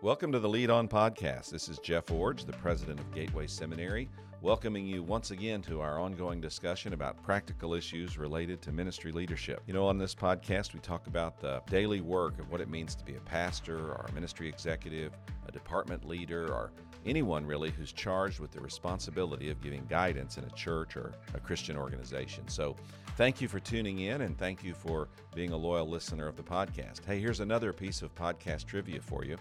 Welcome to the Lead On Podcast. This is Jeff Iorg, the president of Gateway Seminary, welcoming you once again to our ongoing discussion about practical issues related to ministry leadership. You know, on this podcast, we talk about the daily work of what it means to be a pastor or a ministry executive, a department leader, or anyone really who's charged with the responsibility of giving guidance in a church or a Christian organization. So, thank you for tuning in and thank you for being a loyal listener of the podcast. Hey, here's another piece of podcast trivia for you.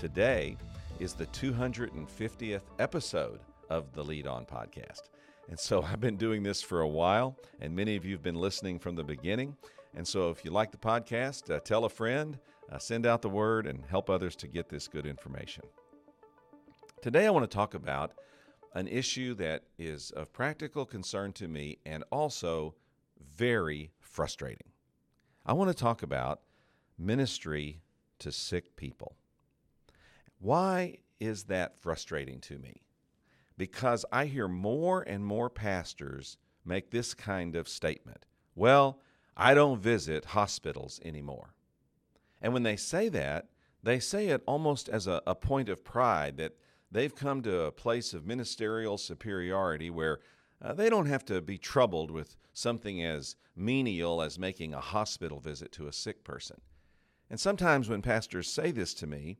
Today is the 250th episode of the Lead On podcast. And so I've been doing this for a while, and many of you have been listening from the beginning. And so if you like the podcast, uh, tell a friend, uh, send out the word, and help others to get this good information. Today I want to talk about an issue that is of practical concern to me and also very frustrating. I want to talk about ministry to sick people. Why is that frustrating to me? Because I hear more and more pastors make this kind of statement Well, I don't visit hospitals anymore. And when they say that, they say it almost as a, a point of pride that they've come to a place of ministerial superiority where uh, they don't have to be troubled with something as menial as making a hospital visit to a sick person. And sometimes when pastors say this to me,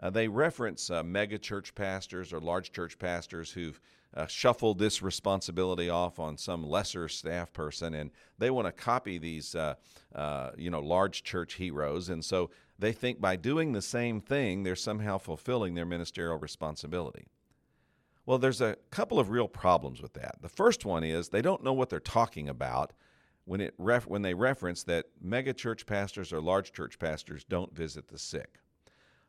uh, they reference uh, mega church pastors or large church pastors who've uh, shuffled this responsibility off on some lesser staff person, and they want to copy these, uh, uh, you know, large church heroes. And so they think by doing the same thing, they're somehow fulfilling their ministerial responsibility. Well, there's a couple of real problems with that. The first one is they don't know what they're talking about when it ref- when they reference that mega church pastors or large church pastors don't visit the sick.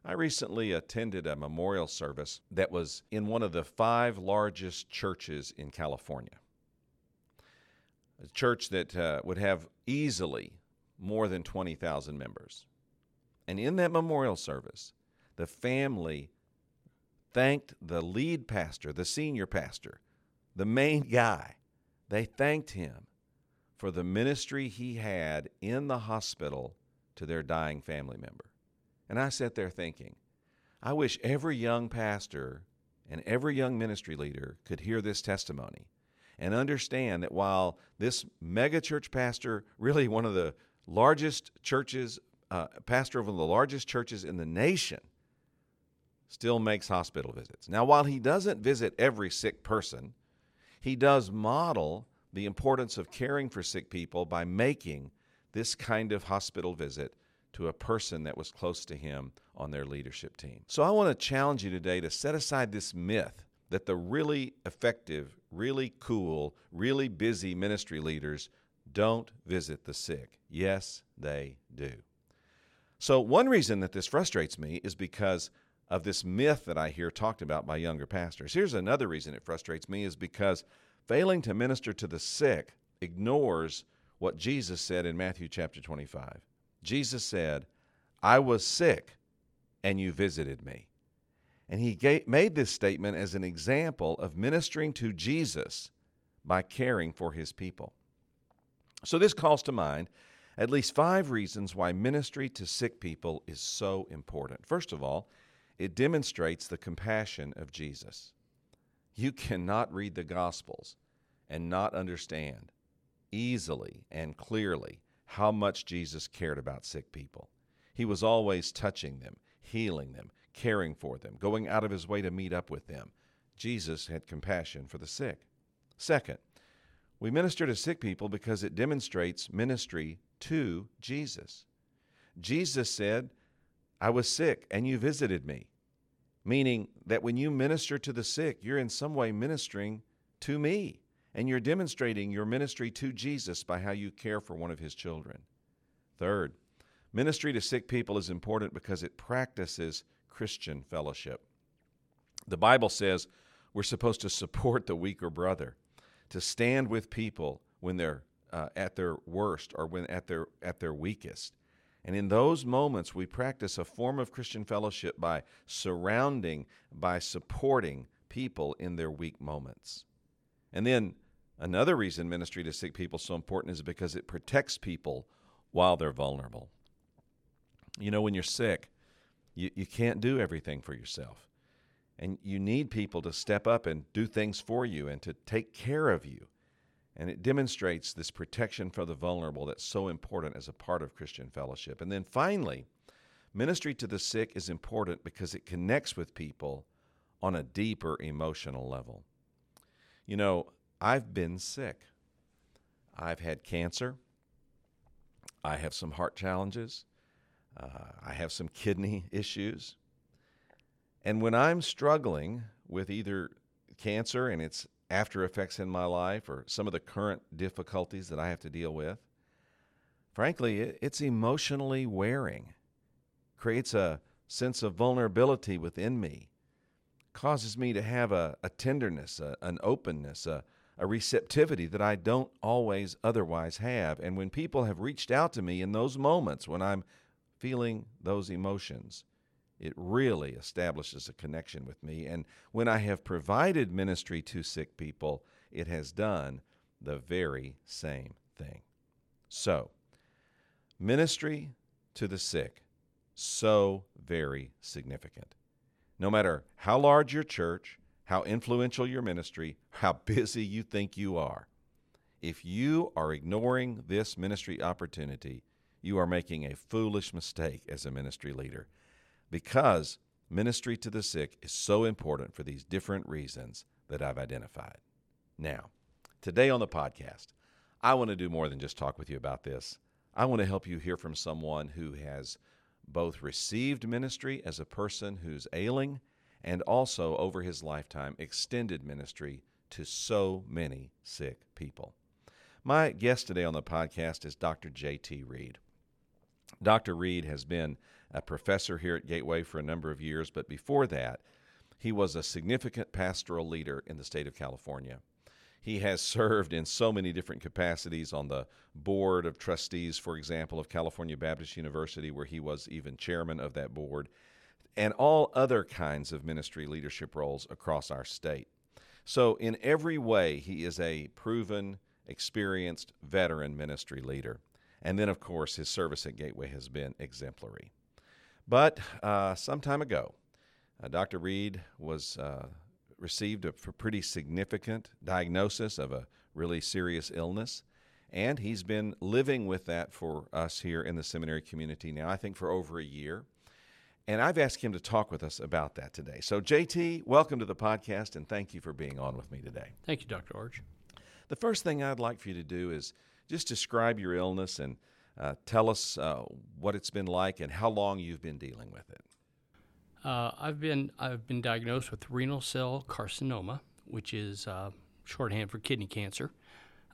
I recently attended a memorial service that was in one of the five largest churches in California. A church that uh, would have easily more than 20,000 members. And in that memorial service, the family thanked the lead pastor, the senior pastor, the main guy. They thanked him for the ministry he had in the hospital to their dying family member. And I sat there thinking, I wish every young pastor and every young ministry leader could hear this testimony and understand that while this megachurch pastor, really one of the largest churches, uh, pastor of one of the largest churches in the nation, still makes hospital visits. Now, while he doesn't visit every sick person, he does model the importance of caring for sick people by making this kind of hospital visit to a person that was close to him on their leadership team. So I want to challenge you today to set aside this myth that the really effective, really cool, really busy ministry leaders don't visit the sick. Yes, they do. So, one reason that this frustrates me is because of this myth that I hear talked about by younger pastors. Here's another reason it frustrates me is because failing to minister to the sick ignores what Jesus said in Matthew chapter 25. Jesus said, I was sick and you visited me. And he gave, made this statement as an example of ministering to Jesus by caring for his people. So, this calls to mind at least five reasons why ministry to sick people is so important. First of all, it demonstrates the compassion of Jesus. You cannot read the Gospels and not understand easily and clearly how much Jesus cared about sick people. He was always touching them, healing them, caring for them, going out of his way to meet up with them. Jesus had compassion for the sick. Second, we minister to sick people because it demonstrates ministry to Jesus. Jesus said, I was sick and you visited me, meaning that when you minister to the sick, you're in some way ministering to me and you're demonstrating your ministry to Jesus by how you care for one of his children. Third, ministry to sick people is important because it practices Christian fellowship. The Bible says we're supposed to support the weaker brother, to stand with people when they're uh, at their worst or when at their at their weakest. And in those moments, we practice a form of Christian fellowship by surrounding, by supporting people in their weak moments. And then another reason ministry to sick people is so important is because it protects people while they're vulnerable. You know, when you're sick, You, you can't do everything for yourself. And you need people to step up and do things for you and to take care of you. And it demonstrates this protection for the vulnerable that's so important as a part of Christian fellowship. And then finally, ministry to the sick is important because it connects with people on a deeper emotional level. You know, I've been sick. I've had cancer. I have some heart challenges. Uh, I have some kidney issues. And when I'm struggling with either cancer and its after effects in my life or some of the current difficulties that I have to deal with, frankly, it, it's emotionally wearing, creates a sense of vulnerability within me, causes me to have a, a tenderness, a, an openness, a, a receptivity that I don't always otherwise have. And when people have reached out to me in those moments when I'm feeling those emotions, it really establishes a connection with me. And when I have provided ministry to sick people, it has done the very same thing. So, ministry to the sick, so very significant. No matter how large your church, how influential your ministry, how busy you think you are, if you are ignoring this ministry opportunity, you are making a foolish mistake as a ministry leader because ministry to the sick is so important for these different reasons that I've identified. Now, today on the podcast, I want to do more than just talk with you about this. I want to help you hear from someone who has both received ministry as a person who's ailing and also over his lifetime extended ministry to so many sick people. My guest today on the podcast is Dr. J.T. Reed. Dr. Reed has been a professor here at Gateway for a number of years, but before that, he was a significant pastoral leader in the state of California. He has served in so many different capacities on the board of trustees, for example, of California Baptist University, where he was even chairman of that board, and all other kinds of ministry leadership roles across our state. So, in every way, he is a proven, experienced veteran ministry leader. And then, of course, his service at Gateway has been exemplary. But uh, some time ago, uh, Dr. Reed was uh, received a pretty significant diagnosis of a really serious illness, and he's been living with that for us here in the seminary community now, I think for over a year. And I've asked him to talk with us about that today. So, JT, welcome to the podcast, and thank you for being on with me today. Thank you, Dr. Iorg. The first thing I'd like for you to do is just describe your illness and uh, tell us uh, what it's been like and how long you've been dealing with it. Uh, I've been I've been diagnosed with renal cell carcinoma, which is uh, shorthand for kidney cancer.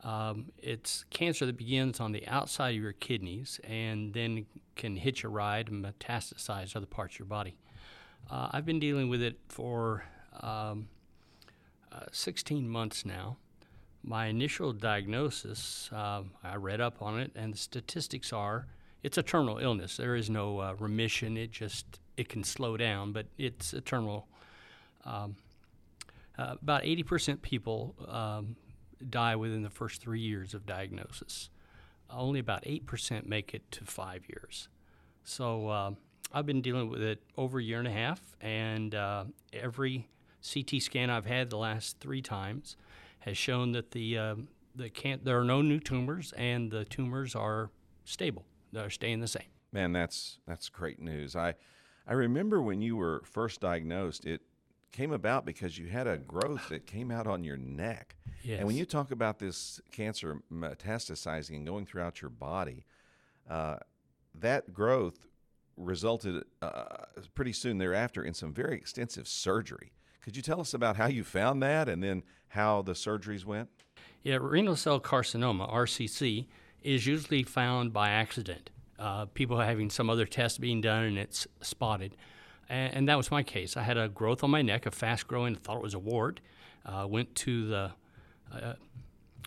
Um, it's cancer that begins on the outside of your kidneys and then can hitch a ride and metastasize other parts of your body. Uh, I've been dealing with it for um, uh, 16 months now my initial diagnosis, uh, I read up on it, and the statistics are it's a terminal illness. There is no uh, remission. It just it can slow down, but it's a terminal. Um, uh, about 80% people um, die within the first three years of diagnosis. Only about 8% make it to five years. So uh, I've been dealing with it over a year and a half, and uh, every CT scan I've had the last three times has shown that the uh, the can there are no new tumors and the tumors are stable. They're staying the same. Man, that's that's great news. I I remember when you were first diagnosed, it came about because you had a growth that came out on your neck. Yes. And when you talk about this cancer metastasizing and going throughout your body, uh, that growth resulted uh, pretty soon thereafter in some very extensive surgery. Could you tell us about how you found that and then how the surgeries went? Yeah, renal cell carcinoma, RCC, is usually found by accident. Uh, people having some other test being done and it's spotted. And, and, that was my case. I had a growth on my neck, a fast growing, I thought it was a wart. Uh, went to the uh,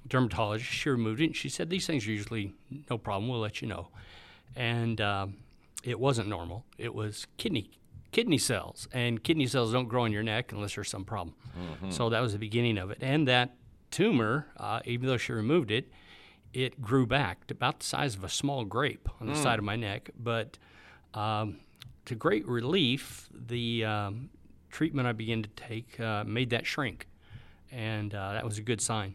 dermatologist. She removed it and she said, These things are usually no problem. We'll let you know. And um, it wasn't normal. It was kidney kidney cells, and kidney cells don't grow in your neck unless there's some problem. Mm-hmm. So that was the beginning of it. And that tumor, uh, even though she removed it, it grew back to about the size of a small grape on the mm. side of my neck. But um, to great relief, the um, treatment I began to take uh, made that shrink, and uh, that was a good sign.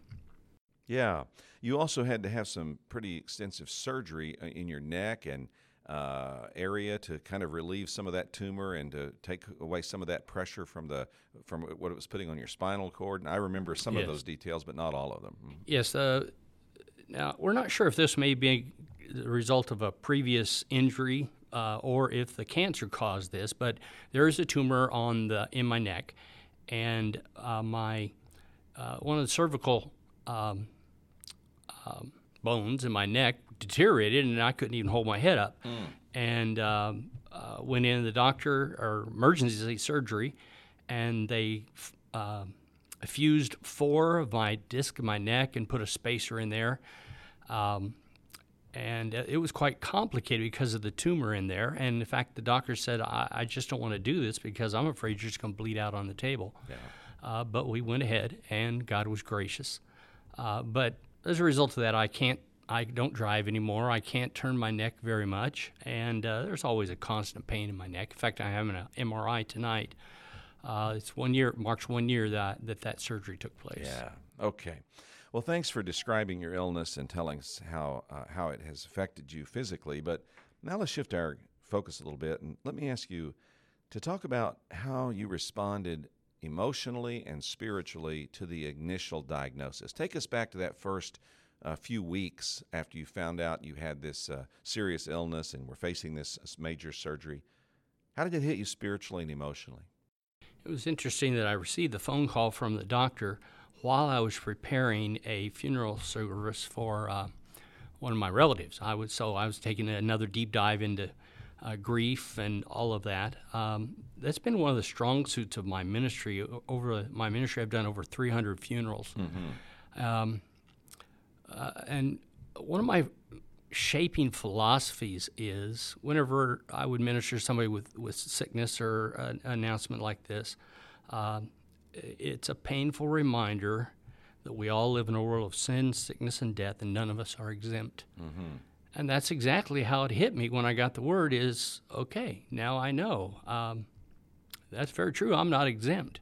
Yeah. You also had to have some pretty extensive surgery uh, in your neck and uh, area to kind of relieve some of that tumor and to take away some of that pressure from the from what it was putting on your spinal cord. And I remember some Yes. of those details, but not all of them. Mm. Yes. Uh, now we're not sure if this may be the result of a previous injury uh, or if the cancer caused this, but there is a tumor on the in my neck, and uh, my uh, one of the cervical um, um, bones in my neck deteriorated, and I couldn't even hold my head up. And um, uh, went in the doctor or emergency surgery, and they f- uh, fused four of my disc in my neck and put a spacer in there. Um, and it was quite complicated because of the tumor in there. And in fact, the doctor said, I, I just don't want to do this because I'm afraid you're just going to bleed out on the table. Uh, but we went ahead, and God was gracious. Uh, but as a result of that, I can't, I don't drive anymore. I can't turn my neck very much, and uh, there's always a constant pain in my neck. In fact, I'm having an MRI tonight. Uh, it's one year, marks one year that that, that surgery took place. Yeah. Okay. Well, thanks for describing your illness and telling us how uh, how it has affected you physically. But now let's shift our focus a little bit and let me ask you to talk about how you responded emotionally and spiritually to the initial diagnosis. Take us back to that first uh, few weeks after you found out you had this uh, serious illness and were facing this major surgery. How did it hit you spiritually and emotionally? It was interesting that I received the phone call from the doctor while I was preparing a funeral service for uh, one of my relatives. I was so I was taking another deep dive into uh, grief and all of that. Um, that's been one of the strong suits of my ministry. Over my ministry, I've done over 300 funerals, um, uh, and one of my shaping philosophies is whenever I would minister to somebody with, with sickness or an announcement like this, i- it's a painful reminder that we all live in a world of sin, sickness, and death, and none of us are exempt. And that's exactly how it hit me when I got the word is, okay, now I know. Um, that's very true. I'm not exempt.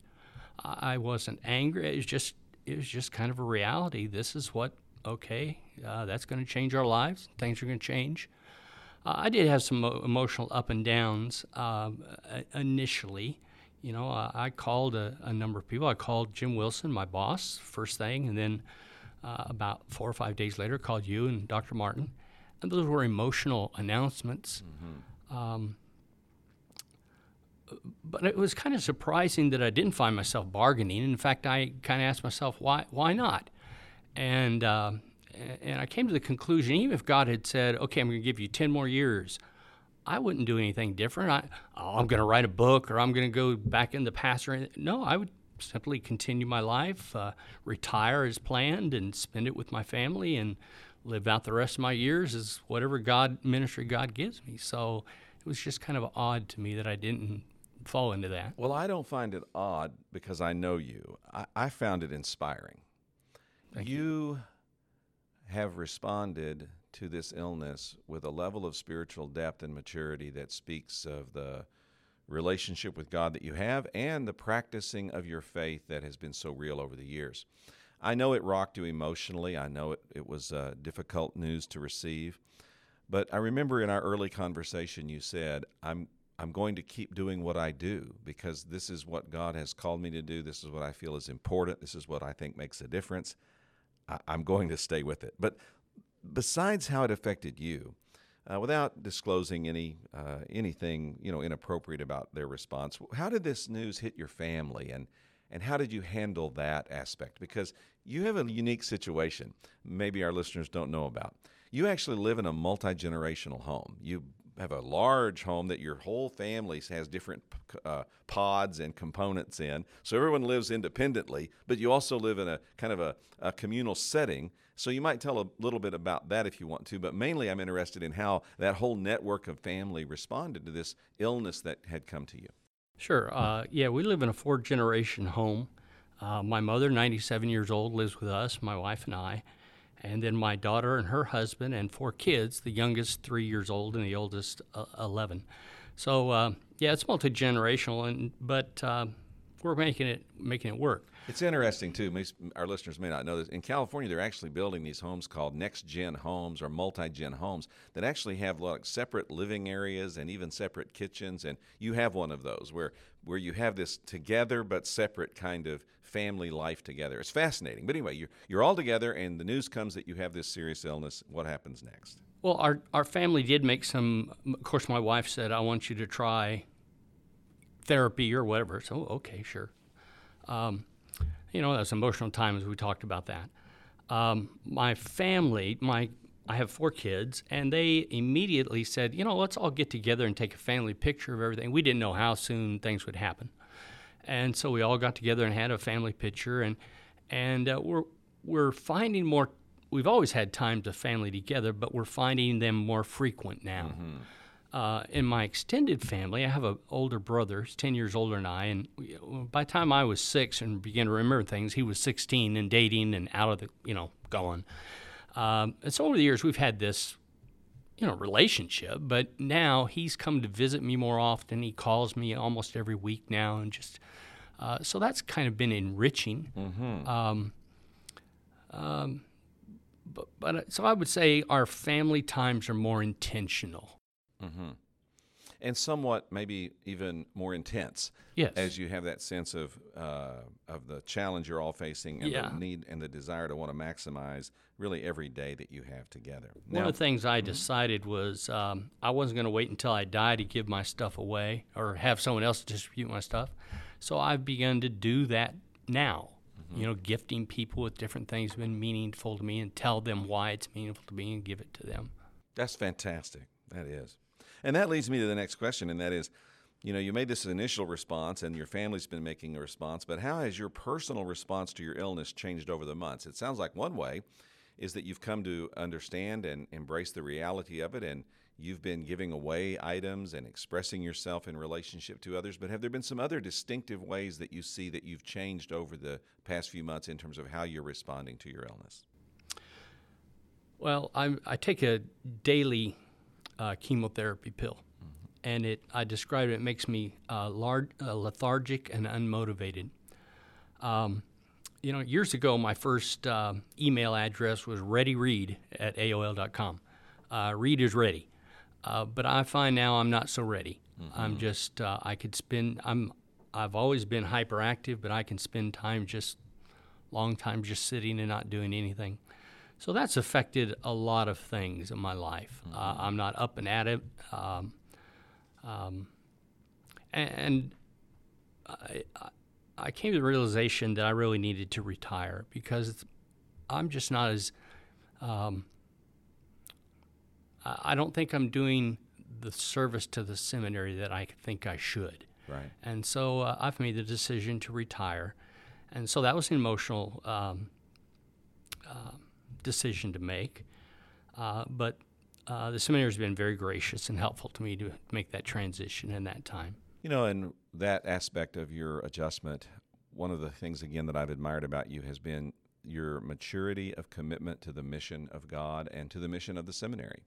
I I wasn't angry. It was just it was just kind of a reality. This is what okay. Uh, that's going to change our lives. Things are going to change. Uh, I did have some mo- emotional up and downs um, uh, initially. You know, I, I called a, a number of people. I called Jim Wilson, my boss, first thing, and then uh, about four or five days later, called you and Dr. Martin. And those were emotional announcements. Um, but it was kind of surprising that I didn't find myself bargaining. In fact, I kind of asked myself, why, why not? And, uh, and I came to the conclusion, even if God had said, okay, I'm going to give you 10 more years, I wouldn't do anything different. I, oh, I'm going to write a book or I'm going to go back in the pastor. No, I would simply continue my life, uh, retire as planned, and spend it with my family and live out the rest of my years as whatever God ministry God gives me. So it was just kind of odd to me that I didn't fall into that. Well, I don't find it odd because I know you. I, I found it inspiring. Thank you have responded to this illness with a level of spiritual depth and maturity that speaks of the relationship with God that you have and the practicing of your faith that has been so real over the years. I know it rocked you emotionally. I know it, it was uh, difficult news to receive. But I remember in our early conversation, you said, I'm, I'm going to keep doing what I do because this is what God has called me to do. This is what I feel is important. This is what I think makes a difference. I, I'm going to stay with it. But besides how it affected you, uh, without disclosing any uh, anything you know inappropriate about their response, how did this news hit your family, and and how did you handle that aspect? Because you have a unique situation. Maybe our listeners don't know about. You actually live in a multi generational home. You have a large home that your whole family has different uh, pods and components in. So everyone lives independently, but you also live in a kind of a, a communal setting. So you might tell a little bit about that if you want to, but mainly I'm interested in how that whole network of family responded to this illness that had come to you. Sure. Uh, yeah, we live in a four generation home. Uh, my mother, 97 years old, lives with us, my wife and I. And then my daughter and her husband and four kids, the youngest three years old and the oldest uh, 11. So uh, yeah, it's multi generational, and but uh, we're making it making it work. It's interesting too. Most, our listeners may not know this. In California, they're actually building these homes called next gen homes or multi gen homes that actually have like separate living areas and even separate kitchens. And you have one of those where where you have this together but separate kind of family life together. It's fascinating. But anyway, you're you're all together, and the news comes that you have this serious illness. What happens next? Well, our our family did make some. Of course, my wife said, "I want you to try therapy or whatever." So okay, sure. Um, you know, that's emotional time as we talked about that. Um, my family, my I have four kids, and they immediately said, you know, let's all get together and take a family picture of everything. We didn't know how soon things would happen, and so we all got together and had a family picture, and and uh, we're we're finding more. We've always had times of family together, but we're finding them more frequent now. Mm-hmm. Uh, in my extended family, I have an older brother, he's 10 years older than I, and by the time I was six and began to remember things, he was 16 and dating and out of the, you know, gone. Um, and so over the years, we've had this, you know, relationship, but now he's come to visit me more often. He calls me almost every week now, and just, uh, so that's kind of been enriching. Mm-hmm. Um, um, but, but so I would say our family times are more intentional. Mm-hmm. And somewhat, maybe even more intense. Yes. As you have that sense of uh, of the challenge you're all facing, and Yeah. the need and the desire to want to maximize really every day that you have together. One Now- of the things I decided was um, I wasn't going to wait until I die to give my stuff away or have someone else distribute my stuff. So I've begun to do that now. You know, gifting people with different things has been meaningful to me and tell them why it's meaningful to me and give it to them. That's fantastic. That is. And that leads me to the next question, and that is you know, you made this initial response and your family's been making a response, but how has your personal response to your illness changed over the months? It sounds like one way is that you've come to understand and embrace the reality of it and you've been giving away items and expressing yourself in relationship to others, but have there been some other distinctive ways that you see that you've changed over the past few months in terms of how you're responding to your illness? Well, I, I take a daily uh, chemotherapy pill, and it I describe it, it makes me uh, large, uh, lethargic and unmotivated. Um, you know, years ago, my first uh, email address was readyread at AOL.com. Uh, read is ready. Uh, but I find now I'm not so ready. I'm just, uh, I could spend, I'm, I've always been hyperactive, but I can spend time just, long time just sitting and not doing anything. So that's affected a lot of things in my life. Uh, I'm not up and at it. Um, um, and I, I- came to the realization that I really needed to retire because I'm just not as. Um, I I don't think I'm doing the service to the seminary that I think I should. Right. And so uh, I've made the decision to retire. And so that was an emotional um, uh, decision to make. Uh, but uh, the seminary has been very gracious and helpful to me to make that transition in that time. You know, in that aspect of your adjustment, one of the things, again, that I've admired about you has been your maturity of commitment to the mission of God and to the mission of the seminary.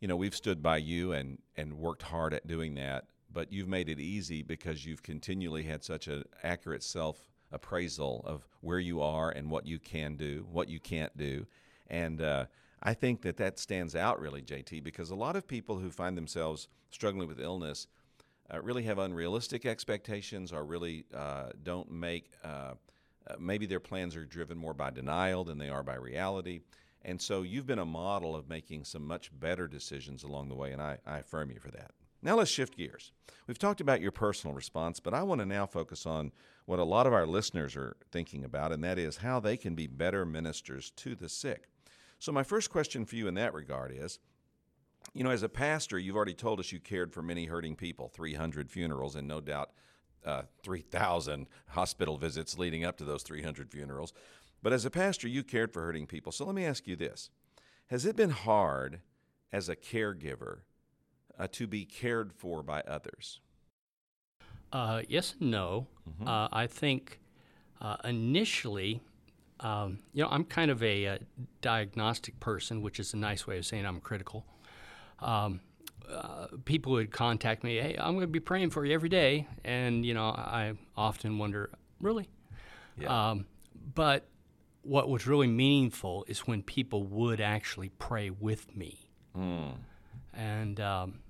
You know, we've stood by you and, and worked hard at doing that, but you've made it easy because you've continually had such an accurate self appraisal of where you are and what you can do, what you can't do. And uh, I think that that stands out really, JT, because a lot of people who find themselves struggling with illness uh, really have unrealistic expectations or really uh, don't make, uh, uh, maybe their plans are driven more by denial than they are by reality. And so you've been a model of making some much better decisions along the way, and I, I affirm you for that. Now let's shift gears. We've talked about your personal response, but I want to now focus on what a lot of our listeners are thinking about, and that is how they can be better ministers to the sick. So, my first question for you in that regard is you know, as a pastor, you've already told us you cared for many hurting people, 300 funerals, and no doubt uh, 3,000 hospital visits leading up to those 300 funerals. But as a pastor, you cared for hurting people. So let me ask you this Has it been hard as a caregiver uh, to be cared for by others? Uh, yes and no. Uh, I think uh, initially, um, you know, I'm kind of a, uh diagnostic person, which is a nice way of saying I'm critical. Um, uh, people would contact me, hey, I'm going to be praying for you every day. And, you know, I often wonder, really? Yeah. Um, but what was really meaningful is when people would actually pray with me. And um,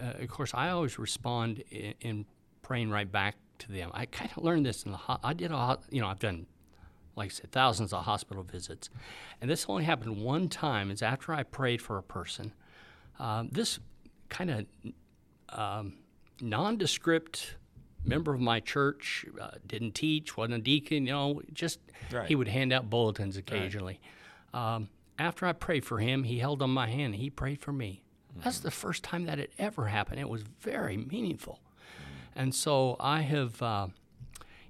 uh, of course, I always respond in, in praying right back to them. I kind of learned this in the ho- I did a you know I've done like I said thousands of hospital visits, and this only happened one time. Is after I prayed for a person. Um, this kind of um, nondescript member of my church uh, didn't teach, wasn't a deacon, you know, just Right. he would hand out bulletins occasionally. Um, after I prayed for him, he held on my hand and he prayed for me. That's the first time that it ever happened. It was very meaningful. And so I have, uh,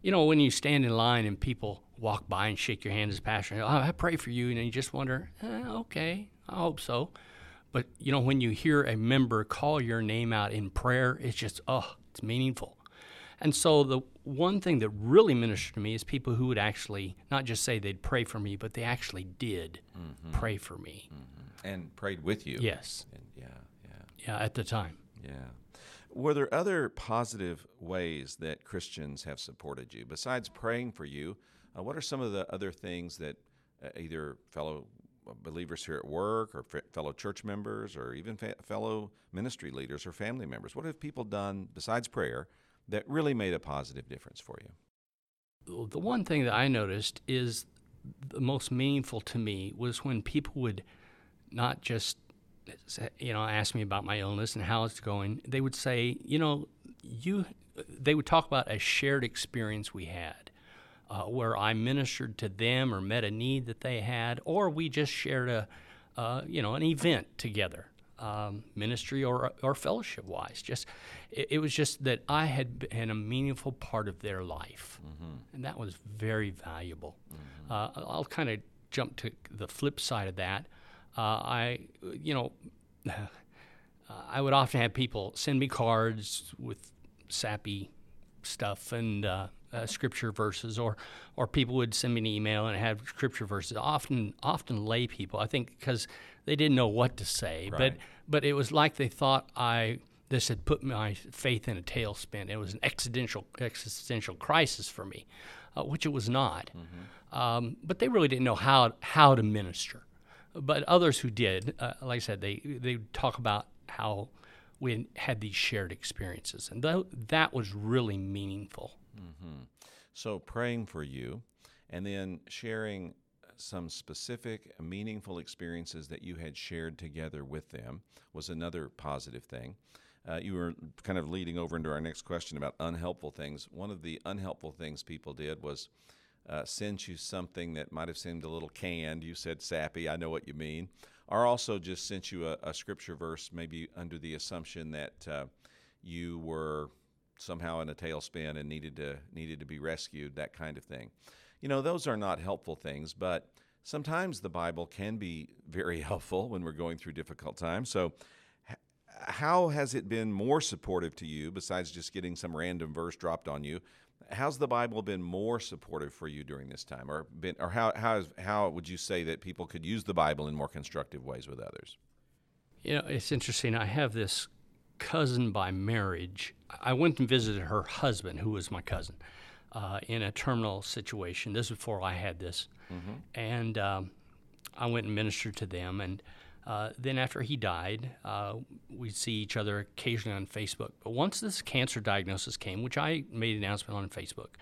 you know, when you stand in line and people walk by and shake your hand as a pastor, oh, I pray for you, and you just wonder, eh, okay, I hope so. But you know, when you hear a member call your name out in prayer, it's just, oh, it's meaningful. And so the one thing that really ministered to me is people who would actually not just say they'd pray for me, but they actually did pray for me. and prayed with you. Yes. And yeah, at the time. yeah. Were there other positive ways that Christians have supported you besides praying for you? Uh, what are some of the other things that uh, either fellow believers here at work, or f- fellow church members, or even fa- fellow ministry leaders or family members? What have people done besides prayer that really made a positive difference for you? the one thing that I noticed is the most meaningful to me was when people would not just you know ask me about my illness and how it's going they would say you know you they would talk about a shared experience we had uh, where I ministered to them or met a need that they had or we just shared a uh, you know an event together um, ministry or, or fellowship wise just it, it was just that I had been a meaningful part of their life and that was very valuable. Uh, I'll kind of jump to the flip side of that. Uh, I, you know, I would often have people send me cards with sappy stuff and uh, uh, scripture verses, or or people would send me an email and have scripture verses. Often, often lay people, I think, because they didn't know what to say, but Right. but it was like they thought I this had put my faith in a tailspin. It was an existential existential crisis for me, uh, which it was not. Um, but they really didn't know how how to minister. But others who did, uh, like I said, they they talk about how we had these shared experiences, and tho- that was really meaningful. So, praying for you and then sharing some specific, meaningful experiences that you had shared together with them was another positive thing. Uh, you were kind of leading over into our next question about unhelpful things. One of the unhelpful things people did was uh, send you something that might have seemed a little canned. You said sappy, I know what you mean. Or also just sent you a, a scripture verse, maybe under the assumption that uh, you were somehow in a tailspin and needed to needed to be rescued, that kind of thing. You know, those are not helpful things, but sometimes the Bible can be very helpful when we're going through difficult times. So how has it been more supportive to you besides just getting some random verse dropped on you? How's the Bible been more supportive for you during this time, or been, or how how is, how would you say that people could use the Bible in more constructive ways with others? You know, it's interesting. I have this cousin by marriage. I went and visited her husband, who was my cousin, uh, in a terminal situation. This was before I had this. And um, I went and ministered to them. And uh, then after he died, uh, we'd see each other occasionally on Facebook. But once this cancer diagnosis came, which I made an announcement on Facebook,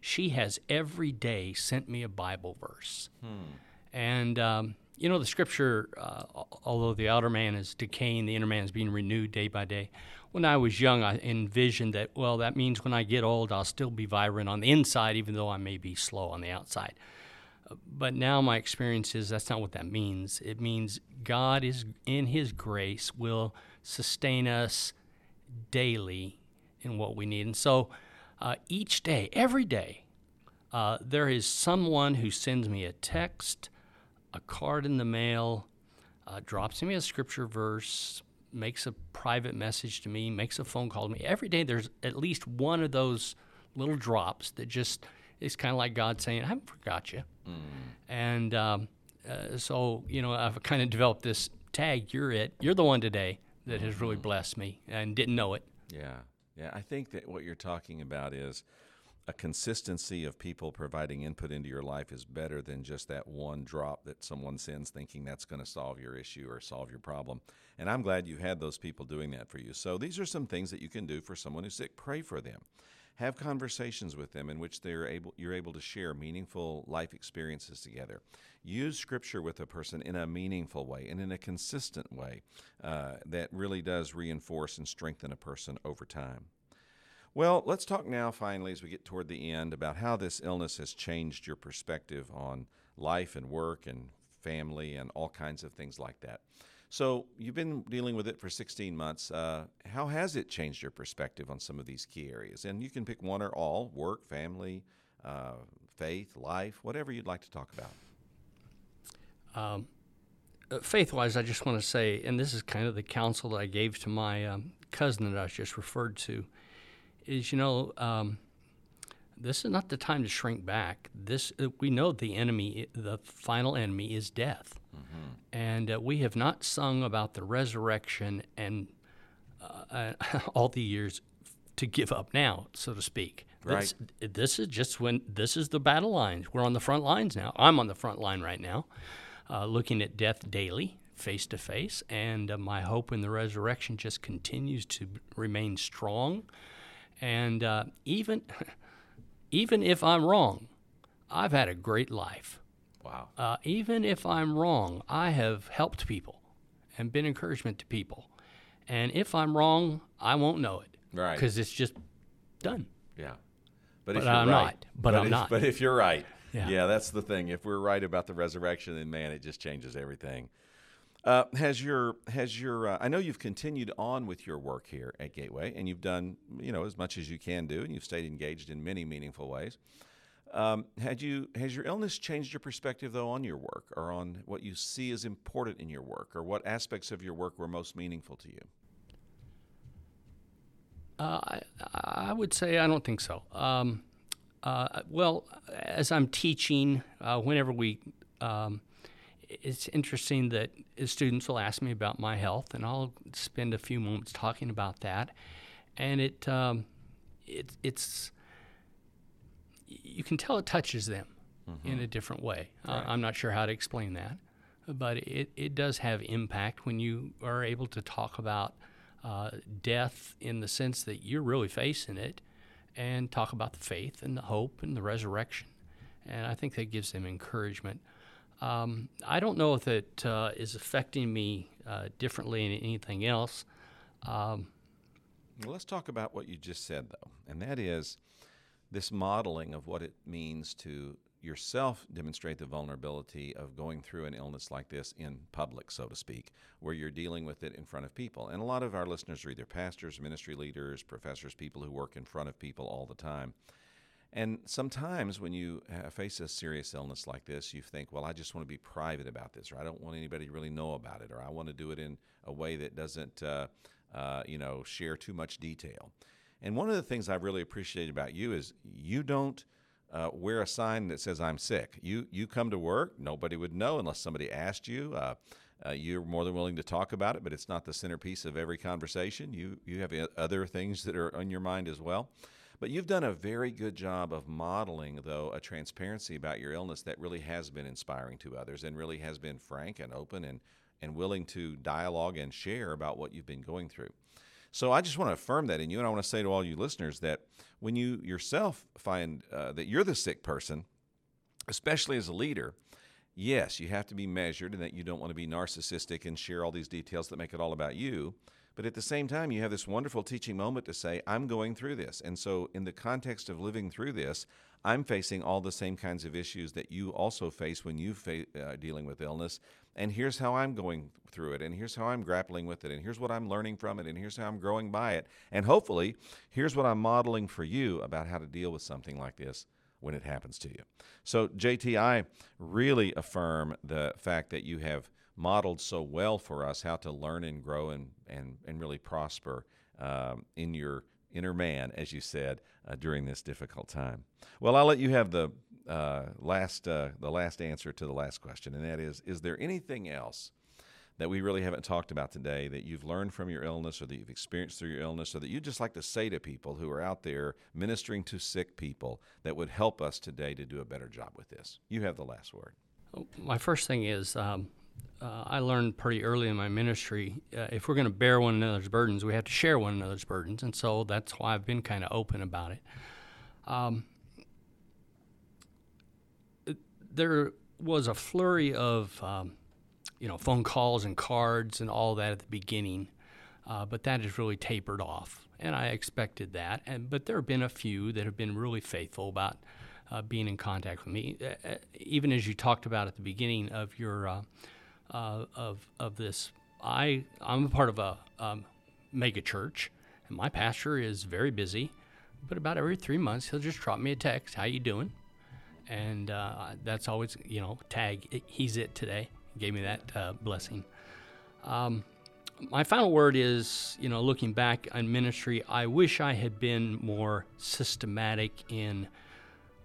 she has every day sent me a Bible verse. And, um, you know, the scripture, uh, although the outer man is decaying, the inner man is being renewed day by day. When I was young, I envisioned that, well, that means when I get old, I'll still be vibrant on the inside, even though I may be slow on the outside. But now my experience is that's not what that means. It means God is, in His grace, will sustain us daily in what we need. And so uh, each day, every day, uh, there is someone who sends me a text, a card in the mail, uh, drops me a scripture verse, makes a private message to me, makes a phone call to me. Every day there's at least one of those little drops that just is kind of like God saying, I haven't forgot you. And um, uh, so, you know, I've kind of developed this tag, you're it, you're the one today that has really blessed me and didn't know it. Yeah. Yeah. I think that what you're talking about is a consistency of people providing input into your life is better than just that one drop that someone sends thinking that's going to solve your issue or solve your problem. And I'm glad you had those people doing that for you. So these are some things that you can do for someone who's sick. Pray for them. Have conversations with them in which they're able you're able to share meaningful life experiences together. Use scripture with a person in a meaningful way and in a consistent way uh, that really does reinforce and strengthen a person over time. Well, let's talk now, finally, as we get toward the end, about how this illness has changed your perspective on life and work and family and all kinds of things like that. So, you've been dealing with it for 16 months. Uh, how has it changed your perspective on some of these key areas? And you can pick one or all work, family, uh, faith, life, whatever you'd like to talk about. Um, uh, faith wise, I just want to say, and this is kind of the counsel that I gave to my um, cousin that I just referred to is you know um, this is not the time to shrink back. This uh, we know the enemy, the final enemy, is death, mm-hmm. and uh, we have not sung about the resurrection and uh, all the years to give up now, so to speak. Right. This, this, is just when this is the battle lines. We're on the front lines now. I'm on the front line right now, uh, looking at death daily, face to face, and uh, my hope in the resurrection just continues to remain strong. And uh, even even if I'm wrong, I've had a great life. Wow. Uh, even if I'm wrong, I have helped people and been encouragement to people. And if I'm wrong, I won't know it. Right. Because it's just done. Yeah. But, if but I'm right, not. But, but I'm if, not. But if you're right, yeah. yeah, that's the thing. If we're right about the resurrection, then man, it just changes everything. Uh, has your has your uh, I know you've continued on with your work here at Gateway, and you've done you know as much as you can do, and you've stayed engaged in many meaningful ways. Um, had you has your illness changed your perspective though on your work, or on what you see as important in your work, or what aspects of your work were most meaningful to you? Uh, I, I would say I don't think so. Um, uh, well, as I'm teaching, uh, whenever we um, it's interesting that students will ask me about my health, and I'll spend a few moments talking about that. And it, um, it it's you can tell it touches them mm-hmm. in a different way. Right. Uh, I'm not sure how to explain that, but it, it does have impact when you are able to talk about uh, death in the sense that you're really facing it, and talk about the faith and the hope and the resurrection. And I think that gives them encouragement. Um, I don't know if it uh, is affecting me uh, differently than anything else. Um, well, let's talk about what you just said, though, and that is this modeling of what it means to yourself demonstrate the vulnerability of going through an illness like this in public, so to speak, where you're dealing with it in front of people. And a lot of our listeners are either pastors, ministry leaders, professors, people who work in front of people all the time. And sometimes when you face a serious illness like this, you think, well, I just want to be private about this, or I don't want anybody to really know about it, or I want to do it in a way that doesn't, uh, uh, you know, share too much detail. And one of the things I've really appreciate about you is you don't uh, wear a sign that says "I'm sick." You you come to work, nobody would know unless somebody asked you. Uh, uh, you're more than willing to talk about it, but it's not the centerpiece of every conversation. You you have other things that are on your mind as well. But you've done a very good job of modeling, though, a transparency about your illness that really has been inspiring to others and really has been frank and open and, and willing to dialogue and share about what you've been going through. So I just want to affirm that in you, and I want to say to all you listeners that when you yourself find uh, that you're the sick person, especially as a leader, yes, you have to be measured and that you don't want to be narcissistic and share all these details that make it all about you. But at the same time, you have this wonderful teaching moment to say, I'm going through this. And so, in the context of living through this, I'm facing all the same kinds of issues that you also face when you fa- uh, dealing with illness. And here's how I'm going through it. And here's how I'm grappling with it. And here's what I'm learning from it. And here's how I'm growing by it. And hopefully, here's what I'm modeling for you about how to deal with something like this when it happens to you. So, JT, I really affirm the fact that you have modeled so well for us how to learn and grow and, and, and really prosper um, in your inner man, as you said, uh, during this difficult time. Well, I'll let you have the uh, last uh, the last answer to the last question, and that is: Is there anything else that we really haven't talked about today that you've learned from your illness or that you've experienced through your illness or that you'd just like to say to people who are out there ministering to sick people that would help us today to do a better job with this? You have the last word. My first thing is um, uh, I learned pretty early in my ministry uh, if we're going to bear one another's burdens, we have to share one another's burdens. And so that's why I've been kind of open about it. Um, there was a flurry of um, you know phone calls and cards and all that at the beginning, uh, but that has really tapered off, and I expected that. And but there have been a few that have been really faithful about uh, being in contact with me, even as you talked about at the beginning of your uh, uh, of of this. I I'm a part of a um, mega church, and my pastor is very busy, but about every three months he'll just drop me a text, "How you doing?" And uh, that's always you know tag he's it today gave me that uh, blessing um, my final word is you know looking back on ministry i wish i had been more systematic in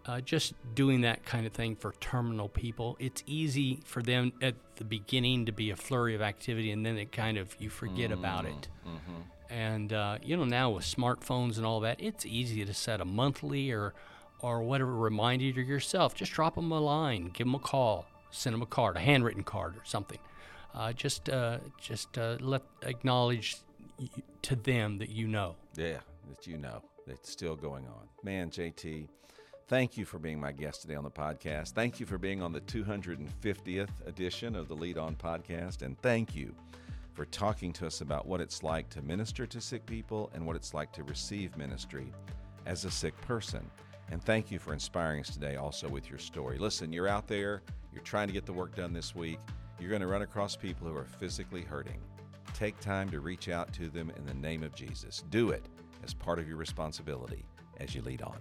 uh, just doing that kind of thing for terminal people it's easy for them at the beginning to be a flurry of activity and then it kind of you forget mm-hmm. about it mm-hmm. and uh, you know now with smartphones and all that it's easy to set a monthly or or whatever reminder to yourself, just drop them a line, give them a call, send them a card, a handwritten card or something. Uh, just uh, just uh, let acknowledge to them that you know. Yeah, that you know it's still going on. Man, JT, thank you for being my guest today on the podcast. Thank you for being on the 250th edition of the Lead On podcast, and thank you for talking to us about what it's like to minister to sick people and what it's like to receive ministry as a sick person. And thank you for inspiring us today also with your story. Listen, you're out there, you're trying to get the work done this week, you're going to run across people who are physically hurting. Take time to reach out to them in the name of Jesus. Do it as part of your responsibility as you lead on.